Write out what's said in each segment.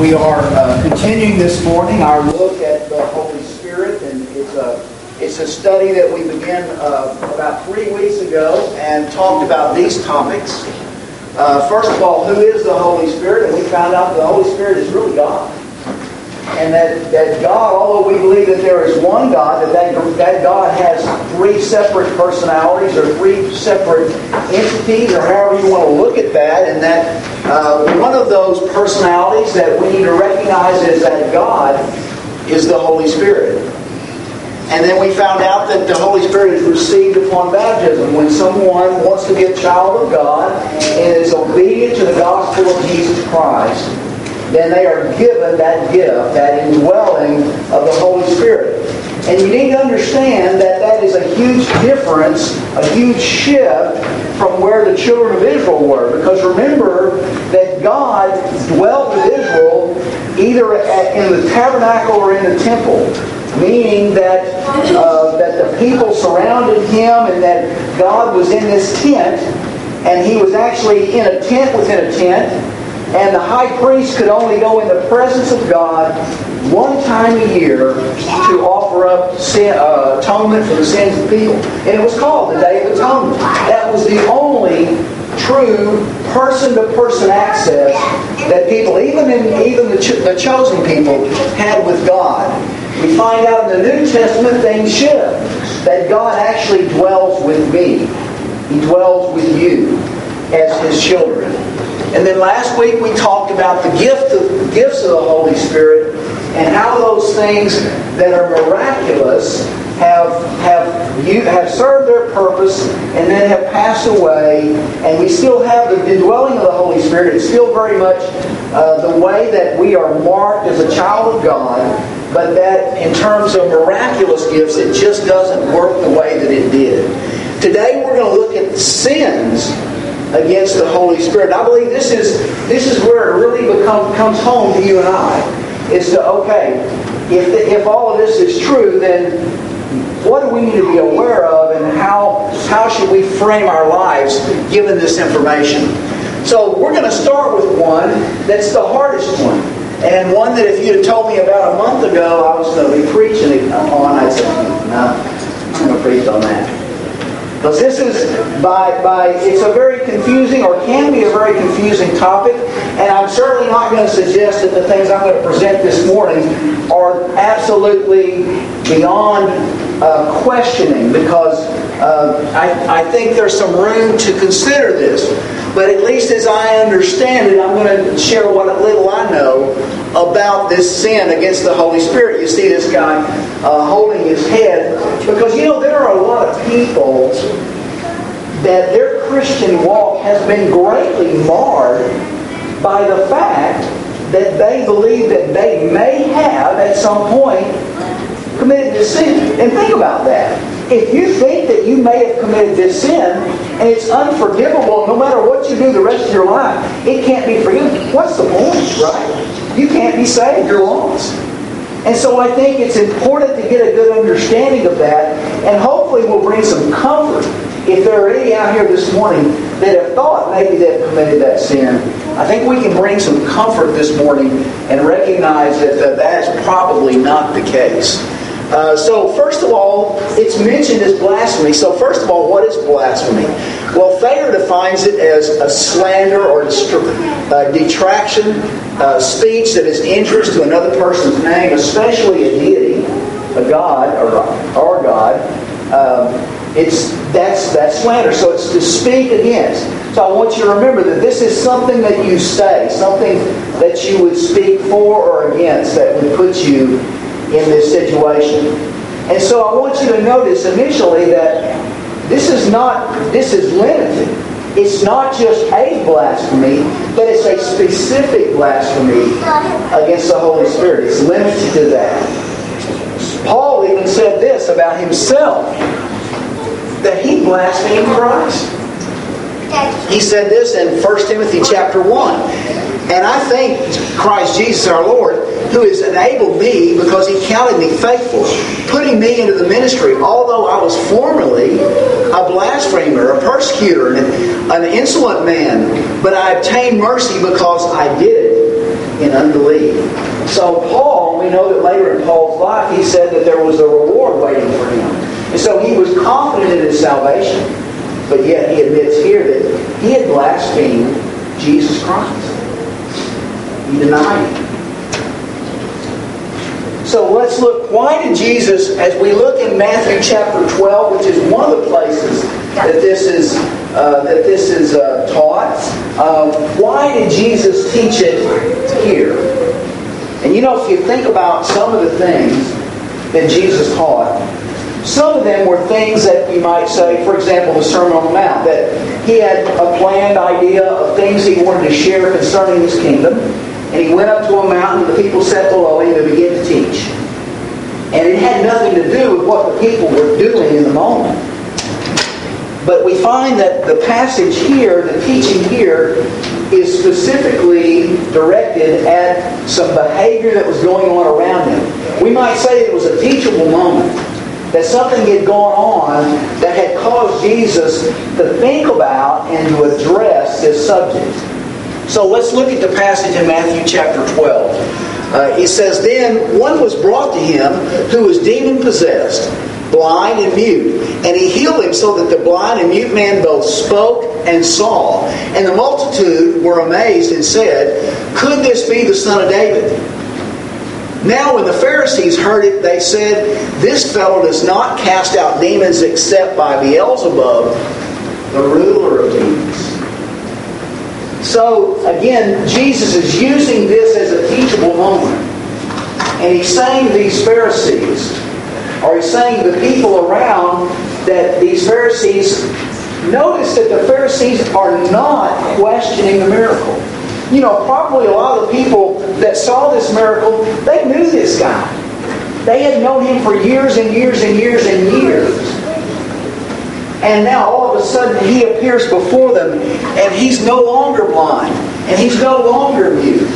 We are uh, continuing this morning our look at the Holy Spirit, and it's a it's a study that we began uh, about three weeks ago and talked about these topics. Uh, first of all, who is the Holy Spirit? And we found out the Holy Spirit is really God and that, that God, although we believe that there is one God, that, that that God has three separate personalities or three separate entities, or however you want to look at that, and that uh, one of those personalities that we need to recognize is that God is the Holy Spirit. And then we found out that the Holy Spirit is received upon baptism. When someone wants to be a child of God and is obedient to the gospel of Jesus Christ, then they are given that gift, that indwelling of the Holy Spirit. And you need to understand that that is a huge difference, a huge shift from where the children of Israel were. Because remember that God dwelt with Israel either in the tabernacle or in the temple. Meaning that uh, that the people surrounded him and that God was in this tent and he was actually in a tent within a tent and the high priest could only go in the presence of God one time a year to offer up sin, uh, atonement for the sins of the people. And it was called the Day of Atonement. That was the only true person-to-person access that people, even in, even the, ch- the chosen people, had with God. We find out in the New Testament things shift. That God actually dwells with me. He dwells with you as His children. And then last week we talked about the gift of, gifts of the Holy Spirit and how those things that are miraculous have have you have served their purpose and then have passed away, and we still have the indwelling of the Holy Spirit. It's still very much uh, the way that we are marked as a child of God, but that in terms of miraculous gifts, it just doesn't work the way that it did. Today we're going to look at sins against the Holy Spirit. I believe this is this is where it really become, comes home to you and I. Is to okay, if the, if all of this is true, then what do we need to be aware of, and how how should we frame our lives given this information? So we're going to start with one that's the hardest one. And one that if you'd have told me about a month ago I was going to be preaching on, I'd say, no, I'm going to preach on that. Because this is by by it's a very confusing or can be a very confusing topic, and I'm certainly not going to suggest that the things I'm going to present this morning are absolutely beyond uh, questioning because uh, I, I think there's some room to consider this. But at least as I understand it, I'm going to share what little I know about this sin against the Holy Spirit. You see this guy uh, holding his head because you know there are a lot of people that their Christian walk has been greatly marred by the fact that they believe that they may have at some point committed this sin. And think about that. If you think that you may have committed this sin and it's unforgivable no matter what you do the rest of your life, it can't be forgiven, what's the point, right? You can't be saved, you're lost. And so I think it's important to get a good understanding of that, and hopefully we'll bring some comfort. If there are any out here this morning that have thought maybe they've committed that sin, I think we can bring some comfort this morning and recognize that that is probably not the case. Uh, so, first of all, it's mentioned as blasphemy. So, first of all, what is blasphemy? Well, Thayer defines it as a slander or uh, detraction, uh, speech that is injurious to another person's name, especially a deity, a god, or our God. Um, it's that's that's slander. So it's to speak against. So I want you to remember that this is something that you say, something that you would speak for or against that would put you in this situation. And so I want you to notice initially that this is not, this is limited. It's not just a blasphemy, but it's a specific blasphemy against the Holy Spirit. It's limited to that. Paul even said this about himself that he blasphemed Christ. He said this in 1 Timothy chapter 1. And I thank Christ Jesus our Lord, who has enabled me because he counted me faithful, putting me into the ministry, although I was formerly a blasphemer, a persecutor, an, an insolent man. But I obtained mercy because I did it in unbelief. So Paul, we know that later in Paul's life, he said that there was a reward waiting for him. And so he was confident in his salvation. But yet he admits here that he had blasphemed Jesus Christ. He denied him. So let's look, why did Jesus, as we look in Matthew chapter 12, which is one of the places that this is, uh, that this is uh, taught, uh, why did Jesus teach it here? And you know, if you think about some of the things that Jesus taught, some of them were things that you might say, for example, the Sermon on the Mount, that he had a planned idea of things he wanted to share concerning his kingdom. And he went up to a mountain, and the people sat below him and began to teach. And it had nothing to do with what the people were doing in the moment. But we find that the passage here, the teaching here, is specifically directed at some behavior that was going on around him. We might say it was a teachable moment. That something had gone on that had caused Jesus to think about and to address this subject. So let's look at the passage in Matthew chapter 12. Uh, he says, Then one was brought to him who was demon possessed, blind and mute. And he healed him so that the blind and mute man both spoke and saw. And the multitude were amazed and said, Could this be the son of David? Now, when the Pharisees heard it, they said, This fellow does not cast out demons except by Beelzebub, the ruler of demons. So, again, Jesus is using this as a teachable moment. And he's saying to these Pharisees, or he's saying the people around, that these Pharisees, notice that the Pharisees are not questioning the miracle. You know, probably a lot of the people that saw this miracle, they knew this guy. They had known him for years and years and years and years. And now all of a sudden he appears before them and he's no longer blind and he's no longer mute.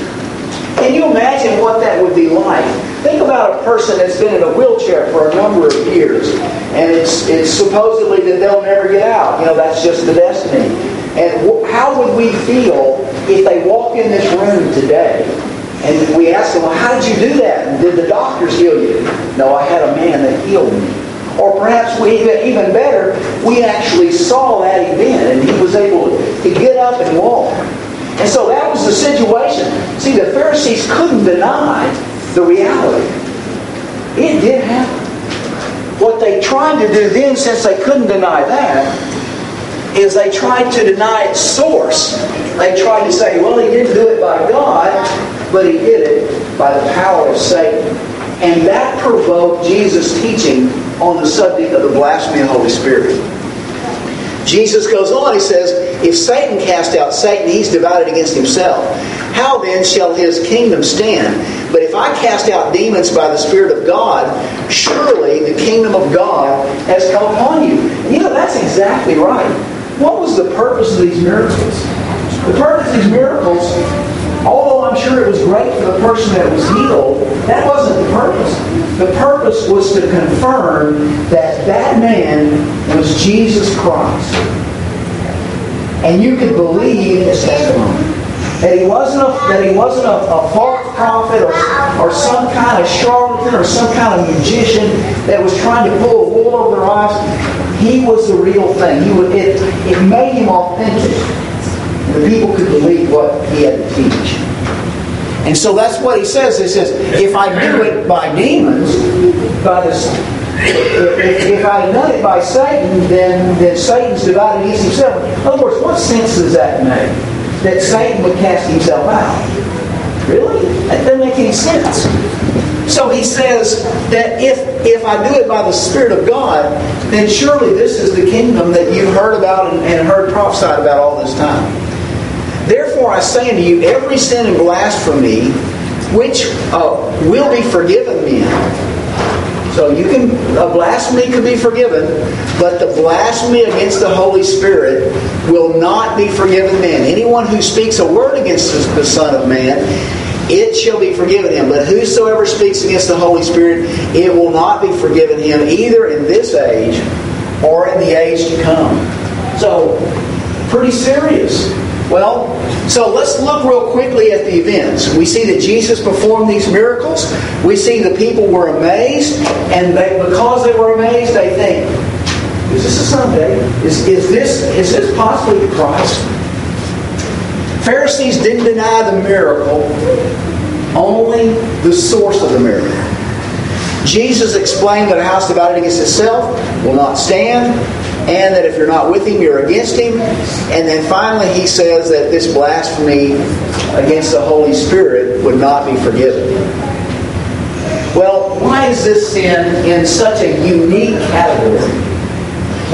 Can you imagine what that would be like? Think about a person that's been in a wheelchair for a number of years and it's, it's supposedly that they'll never get out. You know, that's just the destiny. And how would we feel if they walk in this room today and we ask them, well, how did you do that? And did the doctors heal you? No, I had a man that healed me. Or perhaps we even, even better, we actually saw that event and he was able to get up and walk. And so that was the situation. See, the Pharisees couldn't deny the reality. It did happen. What they tried to do then, since they couldn't deny that, is they tried to deny its source. They tried to say, well, he didn't do it by God, but he did it by the power of Satan. And that provoked Jesus' teaching on the subject of the blasphemy of the Holy Spirit. Jesus goes on, he says, If Satan cast out Satan, he's divided against himself. How then shall his kingdom stand? But if I cast out demons by the Spirit of God, surely the kingdom of God has come upon you. You know, that's exactly right. What was the purpose of these miracles? The purpose of these miracles Although I'm sure it was great for the person that was healed, that wasn't the purpose. The purpose was to confirm that that man was Jesus Christ. And you could believe his testimony. That he wasn't a, that he wasn't a, a false prophet or, or some kind of charlatan or some kind of magician that was trying to pull a wool over their eyes. He was the real thing. He would, it, it made him authentic the people could believe what he had to teach. And so that's what he says. He says, if I do it by demons, by the, if, if I done it by Satan, then, then Satan's divided against himself. In other words, what sense does that make? That Satan would cast himself out? Really? That doesn't make any sense. So he says that if, if I do it by the Spirit of God, then surely this is the kingdom that you've heard about and, and heard prophesied about all this time. Therefore I say unto you, every sin and blasphemy which uh, will be forgiven men. So you can a blasphemy can be forgiven, but the blasphemy against the Holy Spirit will not be forgiven men. Anyone who speaks a word against the Son of Man, it shall be forgiven him. But whosoever speaks against the Holy Spirit, it will not be forgiven him either in this age or in the age to come. So, pretty serious. Well, so let's look real quickly at the events. We see that Jesus performed these miracles. We see the people were amazed, and they, because they were amazed, they think, "Is this a Sunday? Is, is this is this possibly the Christ?" Pharisees didn't deny the miracle, only the source of the miracle. Jesus explained that a house divided against itself will not stand, and that if you're not with him, you're against him. And then finally, he says that this blasphemy against the Holy Spirit would not be forgiven. Well, why is this sin in such a unique category?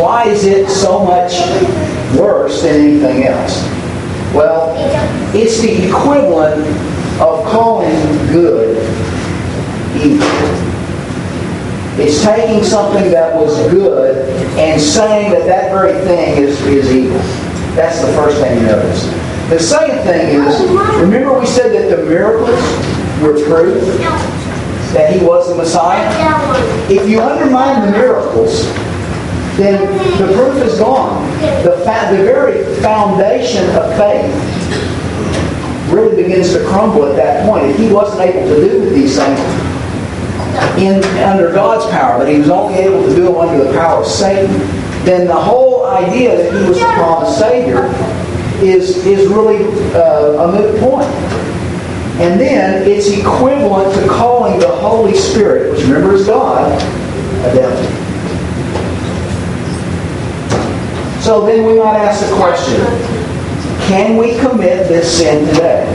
Why is it so much worse than anything else? Well, it's the equivalent of calling good evil. It's taking something that was good and saying that that very thing is, is evil. That's the first thing you notice. The second thing is, remember we said that the miracles were proof that he was the Messiah? If you undermine the miracles, then the proof is gone. The, the very foundation of faith really begins to crumble at that point. If he wasn't able to do these things, in under God's power, but he was only able to do them under the power of Satan, then the whole idea that he was the promised Savior is, is really uh, a moot point. And then it's equivalent to calling the Holy Spirit, which remember is God, a devil. So then we might ask the question, can we commit this sin today?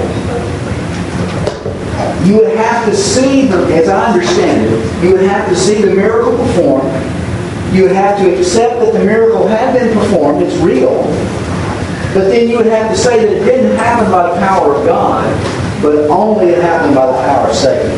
you would have to see, the, as I understand it, you would have to see the miracle performed. You would have to accept that the miracle had been performed, it's real. But then you would have to say that it didn't happen by the power of God, but only it happened by the power of Satan.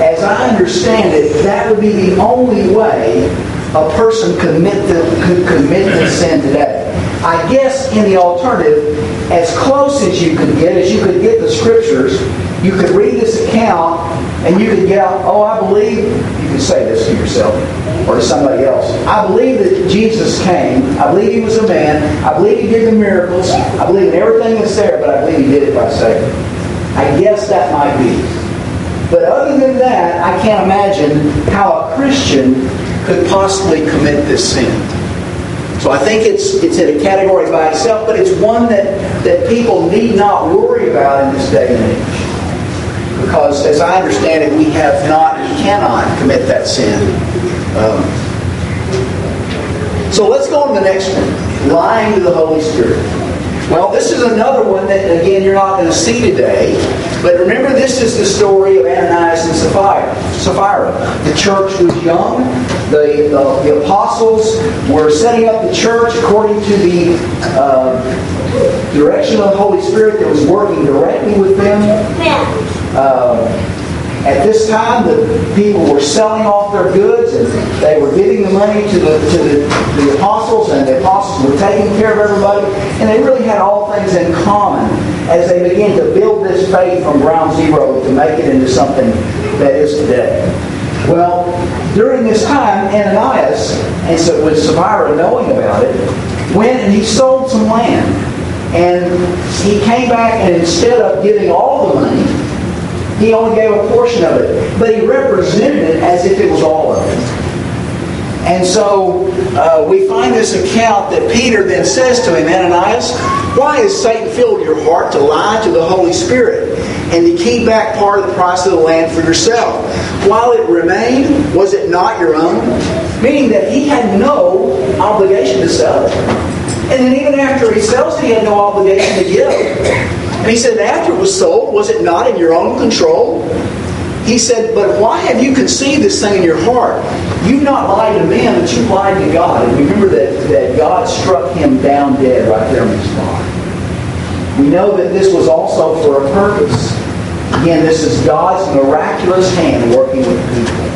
As I understand it, that would be the only way a person commit to, could commit this sin today. I guess in the alternative, as close as you could get, as you could get the scriptures, you could read this account and you could get out, oh, I believe, you could say this to yourself or to somebody else. I believe that Jesus came. I believe he was a man. I believe he did the miracles. I believe in everything that's there, but I believe he did it by faith. I guess that might be. But other than that, I can't imagine how a Christian could possibly commit this sin. So I think it's it's in a category by itself, but it's one that, that people need not worry about in this day and age because as I understand it, we have not, we cannot commit that sin. Um, so let's go on to the next one. Lying to the Holy Spirit. Well, this is another one that, again, you're not going to see today. But remember, this is the story of Ananias and Sapphira. Sapphira. The church was young. The, the, the apostles were setting up the church according to the uh, direction of the Holy Spirit that was working directly with them. Um, at this time, the people were selling off their goods and they were giving the money to the, to the, the apostles, and the apostles were taking care of everybody, and they really had all things in common as they began to build this faith from ground zero to make it into something that is today. Well, during this time, Ananias, and so with Sapphira knowing about it, went and he sold some land. And he came back and instead of giving all the money, he only gave a portion of it, but he represented it as if it was all of it. And so uh, we find this account that Peter then says to him, Ananias, why has Satan filled your heart to lie to the Holy Spirit and to keep back part of the price of the land for yourself? While it remained, was it not your own? Meaning that he had no obligation to sell it. And then even after he sells it, he had no obligation to give. And he said, After it was sold, was it not in your own control? He said, But why have you conceived this thing in your heart? You've not lied to man, but you lied to God. And remember that, that God struck him down dead right there on the spot. We know that this was also for a purpose. Again, this is God's miraculous hand working with people.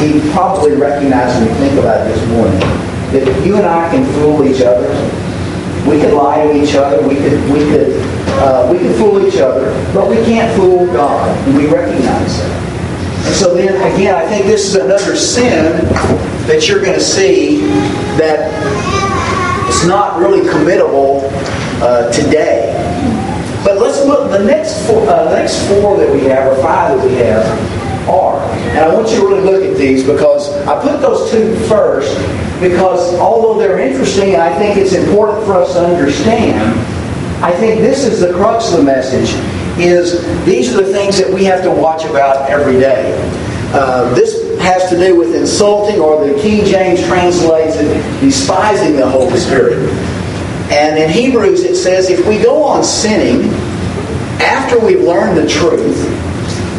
We probably recognize when we think about it this morning that if you and I can fool each other we could lie to each other. We could we could uh, we could fool each other, but we can't fool God, and we recognize that. And so then again, I think this is another sin that you're going to see that it's not really committable uh, today. But let's look, the next four, uh, the next four that we have, or five that we have, are. And I want you to really look at these because I put those two first because although they're interesting and I think it's important for us to understand, I think this is the crux of the message is these are the things that we have to watch about every day. Uh, this has to do with insulting, or the King James translates it, despising the Holy Spirit. And in Hebrews it says, if we go on sinning after we've learned the truth,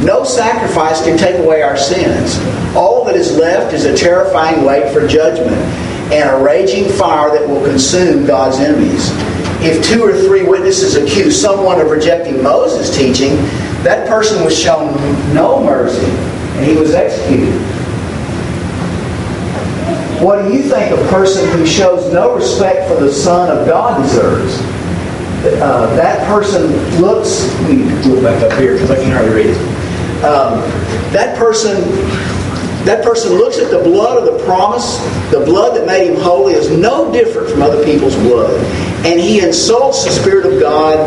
no sacrifice can take away our sins. All that is left is a terrifying wait for judgment and a raging fire that will consume God's enemies. If two or three witnesses accuse someone of rejecting Moses' teaching, that person was shown no mercy and he was executed. What do you think a person who shows no respect for the Son of God deserves? Uh, that person looks. Me look back up here because I can hardly read it. Um, that person that person looks at the blood of the promise, the blood that made him holy is no different from other people's blood. And he insults the Spirit of God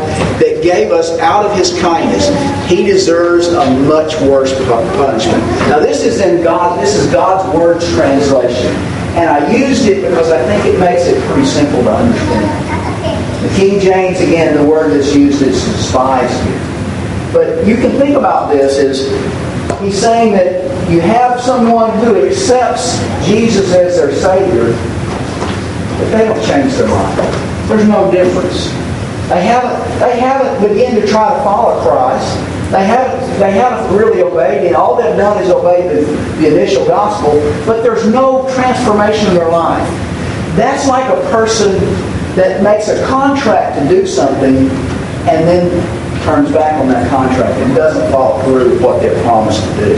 that gave us out of his kindness. He deserves a much worse punishment. Now this is in God, this is God's Word translation. And I used it because I think it makes it pretty simple to understand. The King James, again, the word that's used is despised here. But you can think about this as he's saying that you have someone who accepts Jesus as their Savior, but they don't change their mind. There's no difference. They haven't, they haven't begun to try to follow Christ. They haven't, they haven't really obeyed, and all they've done is obey the, the initial gospel, but there's no transformation in their life. That's like a person that makes a contract to do something and then turns back on that contract and doesn't follow through with what they've promised to do.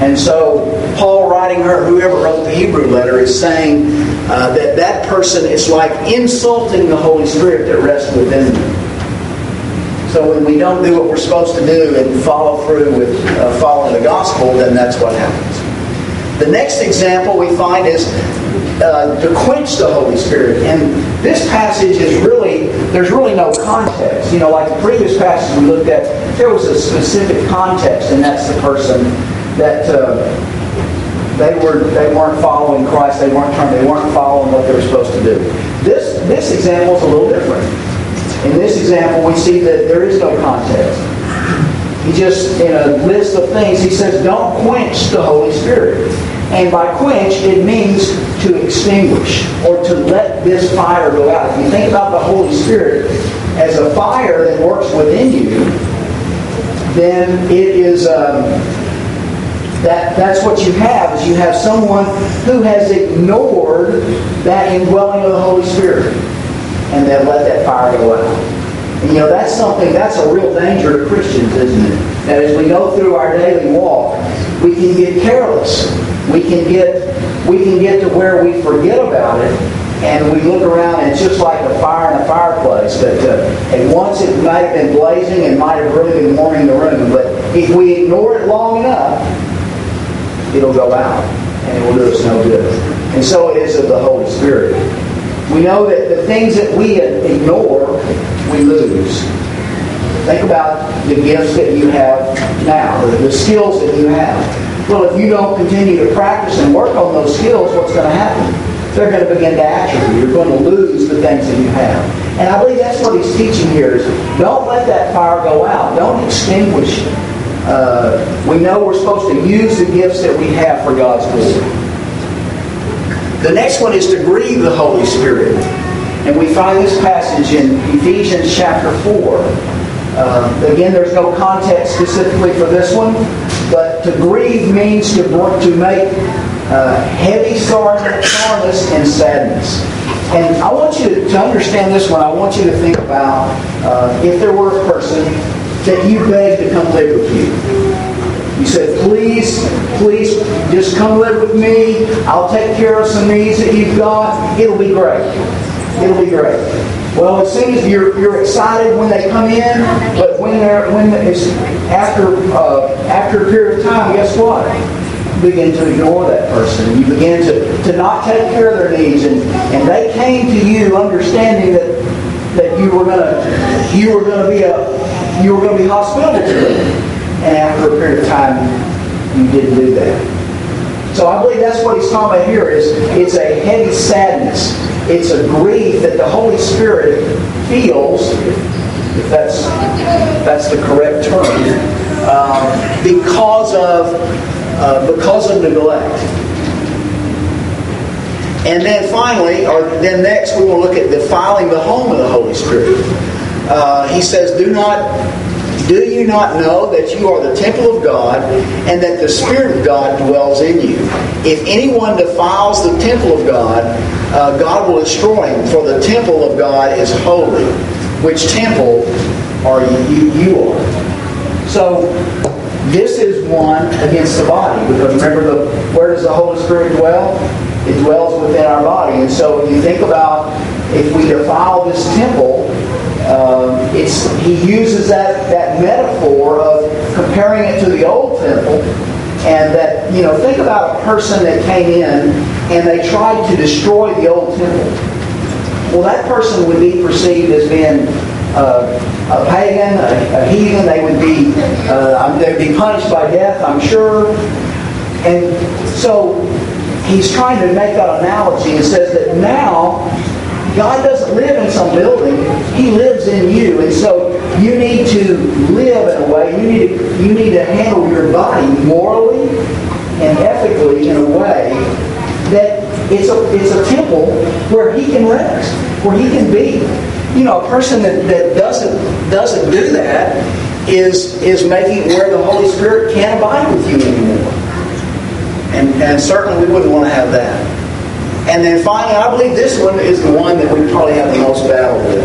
And so, Paul, writing her, whoever wrote the Hebrew letter, is saying uh, that that person is like insulting the Holy Spirit that rests within them. So, when we don't do what we're supposed to do and follow through with uh, following the gospel, then that's what happens. The next example we find is uh, to quench the Holy Spirit. And this passage is really, there's really no context. You know, like the previous passage we looked at, there was a specific context, and that's the person that uh, they were they weren't following Christ. They weren't trying. They weren't following what they were supposed to do. This this example is a little different. In this example, we see that there is no context. He just, in a list of things, he says, don't quench the Holy Spirit. And by quench, it means to extinguish or to let this fire go out. If you think about the Holy Spirit as a fire that works within you, then it is um, that that's what you have is you have someone who has ignored that indwelling of the Holy Spirit and then let that fire go out. And you know that's something that's a real danger to Christians, isn't it? That as we go through our daily walk, we can get careless we can get we can get to where we forget about it and we look around and it's just like a fire in a fireplace that uh, and once it might have been blazing and might have really been warming the room but if we ignore it long enough it'll go out and it will do us no good. And so it is of the holy spirit. We know that the things that we ignore we lose. Think about the gifts that you have now the skills that you have well, if you don't continue to practice and work on those skills, what's going to happen? They're going to begin to atrophy. You're going to lose the things that you have. And I believe that's what he's teaching here is don't let that fire go out. Don't extinguish it. Uh, we know we're supposed to use the gifts that we have for God's glory. The next one is to grieve the Holy Spirit. And we find this passage in Ephesians chapter 4. Uh, again, there's no context specifically for this one, but to grieve means to, to make uh, heavy soreness and sadness. And I want you to, to, understand this one. I want you to think about uh, if there were a person that you begged to come live with you. You said, please, please, just come live with me. I'll take care of some needs that you've got. It'll be great. It'll be great. Well, it seems you're, you're excited when they come in, but when they're when it's after uh, after a period of time, guess what? You begin to ignore that person. You begin to, to not take care of their needs, and, and they came to you understanding that that you were gonna you were gonna be a you were gonna be hospitable to them. And after a period of time you didn't do that. So I believe that's what he's talking about here is it's a heavy sadness. It's a grief that the Holy Spirit feels, if that's that's the correct term, uh, because of uh, because of neglect. And then finally, or then next, we will look at defiling the home of the Holy Spirit. Uh, he says, "Do not." Do you not know that you are the temple of God and that the Spirit of God dwells in you? If anyone defiles the temple of God, uh, God will destroy him, for the temple of God is holy. Which temple are you? You, are. So this is one against the body because remember the where does the Holy Spirit dwell? It dwells within our body. And so if you think about if we defile this temple, um, it's, he uses that, that metaphor of comparing it to the old temple. And that, you know, think about a person that came in and they tried to destroy the old temple. Well, that person would be perceived as being uh, a pagan, a, a, heathen. They would be uh, they would be punished by death, I'm sure. And so he's trying to make that analogy and says that now God doesn't live in some building. He lives in you. And so you need to live in a way, you need to, you need to handle your body morally and ethically in a way that it's a, it's a temple where he can rest, where he can be. You know, a person that, that doesn't doesn't do that is is making where the Holy Spirit can't abide with you anymore. And, and certainly we wouldn't want to have that. And then finally, I believe this one is the one that we probably have the most battle with.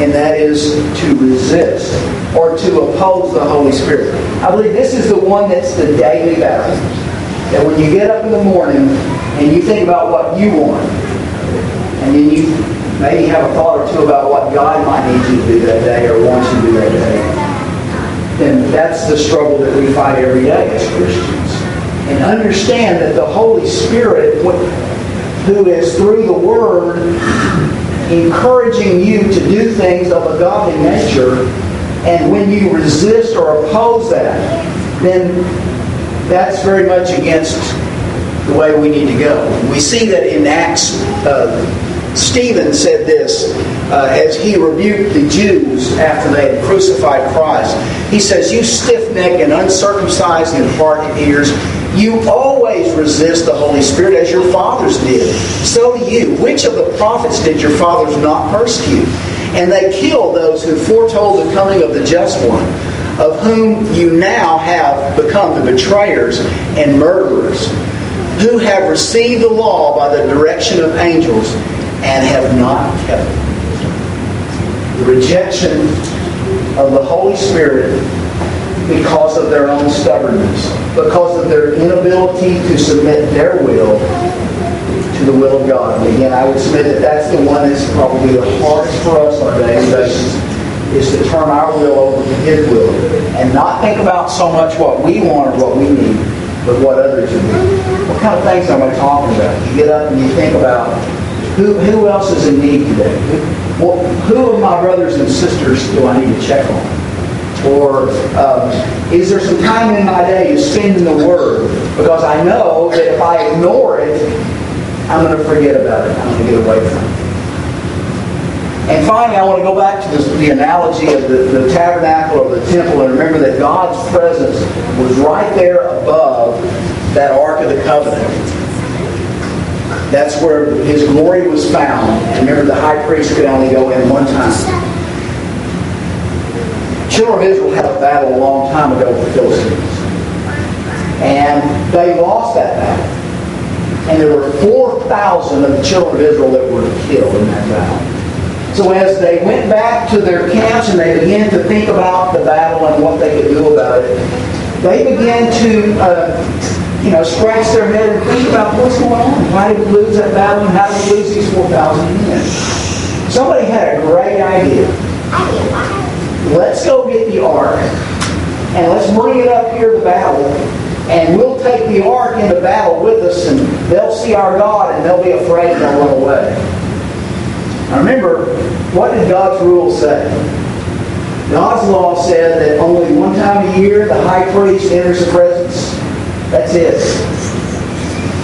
And that is to resist or to oppose the Holy Spirit. I believe this is the one that's the daily battle. That when you get up in the morning and you think about what you want, and then you maybe have a thought or two about what God might need you to do that day or wants you to do that day, then that's the struggle that we fight every day as Christians and understand that the Holy Spirit, who is through the Word, encouraging you to do things of a godly nature, and when you resist or oppose that, then that's very much against the way we need to go. We see that in Acts, uh, Stephen said this uh, as he rebuked the Jews after they had crucified Christ. He says, You stiff necked and uncircumcised in heart and ears, you always resist the Holy Spirit as your fathers did. So do you. Which of the prophets did your fathers not persecute? And they killed those who foretold the coming of the just one, of whom you now have become the betrayers and murderers, who have received the law by the direction of angels and have not kept it. The rejection of the Holy Spirit because of their own stubbornness, because of their inability to submit their will to the will of God. And again, I would submit that that's the one that's probably the hardest for us on a daily basis, is to turn our will over to His will and not think about so much what we want or what we need, but what others need. What kind of things am I talking about? You get up and you think about who, who else is in need today? Well, who of my brothers and sisters do I need to check on? Or um, is there some time in my day to spend in the Word? Because I know that if I ignore it, I'm going to forget about it. I'm going to get away from it. And finally, I want to go back to this, the analogy of the, the tabernacle or the temple and remember that God's presence was right there above that Ark of the Covenant. That's where his glory was found. And remember, the high priest could only go in one time children of Israel had a battle a long time ago with the Philistines. And they lost that battle. And there were 4,000 of the children of Israel that were killed in that battle. So as they went back to their camps and they began to think about the battle and what they could do about it, they began to, uh, you know, scratch their head and think about what's going on. Why did we lose that battle and how did we lose these 4,000 men? Somebody had a great idea let's go get the ark and let's bring it up here to battle and we'll take the ark into battle with us and they'll see our God and they'll be afraid and they'll run away. Now remember, what did God's rule say? God's law said that only one time a year the high priest enters the presence. That's it.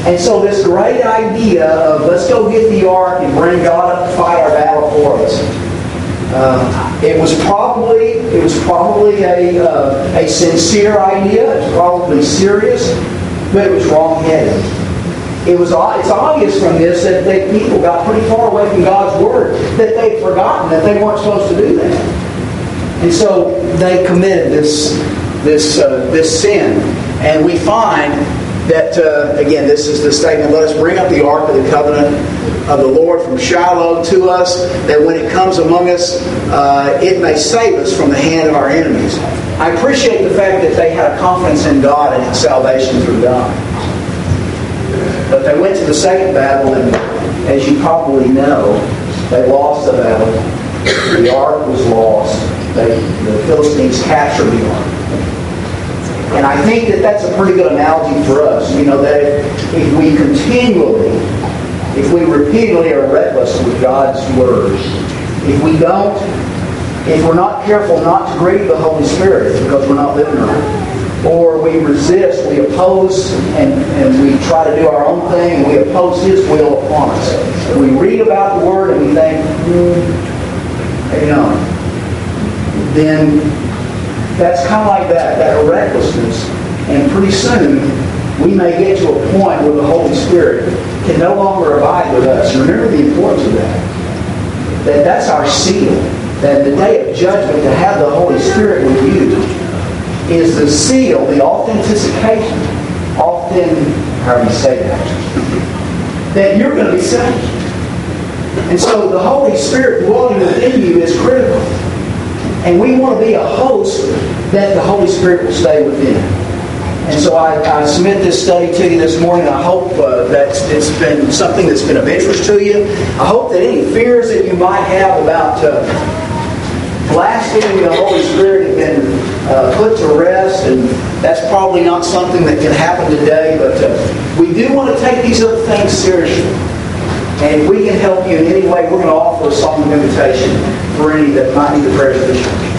And so this great idea of let's go get the ark and bring God up to fight our battle for us. Uh, it was probably it was probably a, uh, a sincere idea. It was probably serious, but it was wrong-headed. It was it's obvious from this that they, people got pretty far away from God's word that they'd forgotten that they weren't supposed to do that, and so they committed this this uh, this sin. And we find that, uh, again, this is the statement let us bring up the ark of the covenant of the Lord from Shiloh to us, that when it comes among us, uh, it may save us from the hand of our enemies. I appreciate the fact that they had a confidence in God and in salvation through God. But they went to the second battle, and as you probably know, they lost the battle. The ark was lost. They, the Philistines captured the ark. And I think that that's a pretty good analogy for us. You know, that if, if we continually, if we repeatedly are reckless with God's Word, if we don't, if we're not careful not to grieve the Holy Spirit because we're not living right, or we resist, we oppose, and, and we try to do our own thing, and we oppose His will upon us. We read about the Word and we think, hmm, you know, then that's kind of like that, that recklessness. And pretty soon, we may get to a point where the Holy Spirit can no longer abide with us. Remember the importance of that. That that's our seal. That the day of judgment, to have the Holy Spirit with you is the seal, the authentication, often, however you say that, that you're going to be saved. And so the Holy Spirit dwelling within you is critical. And we want to be a host that the Holy Spirit will stay within. And so I, I submit this study to you this morning. I hope uh, that it's been something that's been of interest to you. I hope that any fears that you might have about uh, the Holy Spirit have been uh, put to rest. And that's probably not something that can happen today. But uh, we do want to take these other things seriously. And if we can help you in any way, we're going to offer a song of invitation for any that might need the prayers of the church.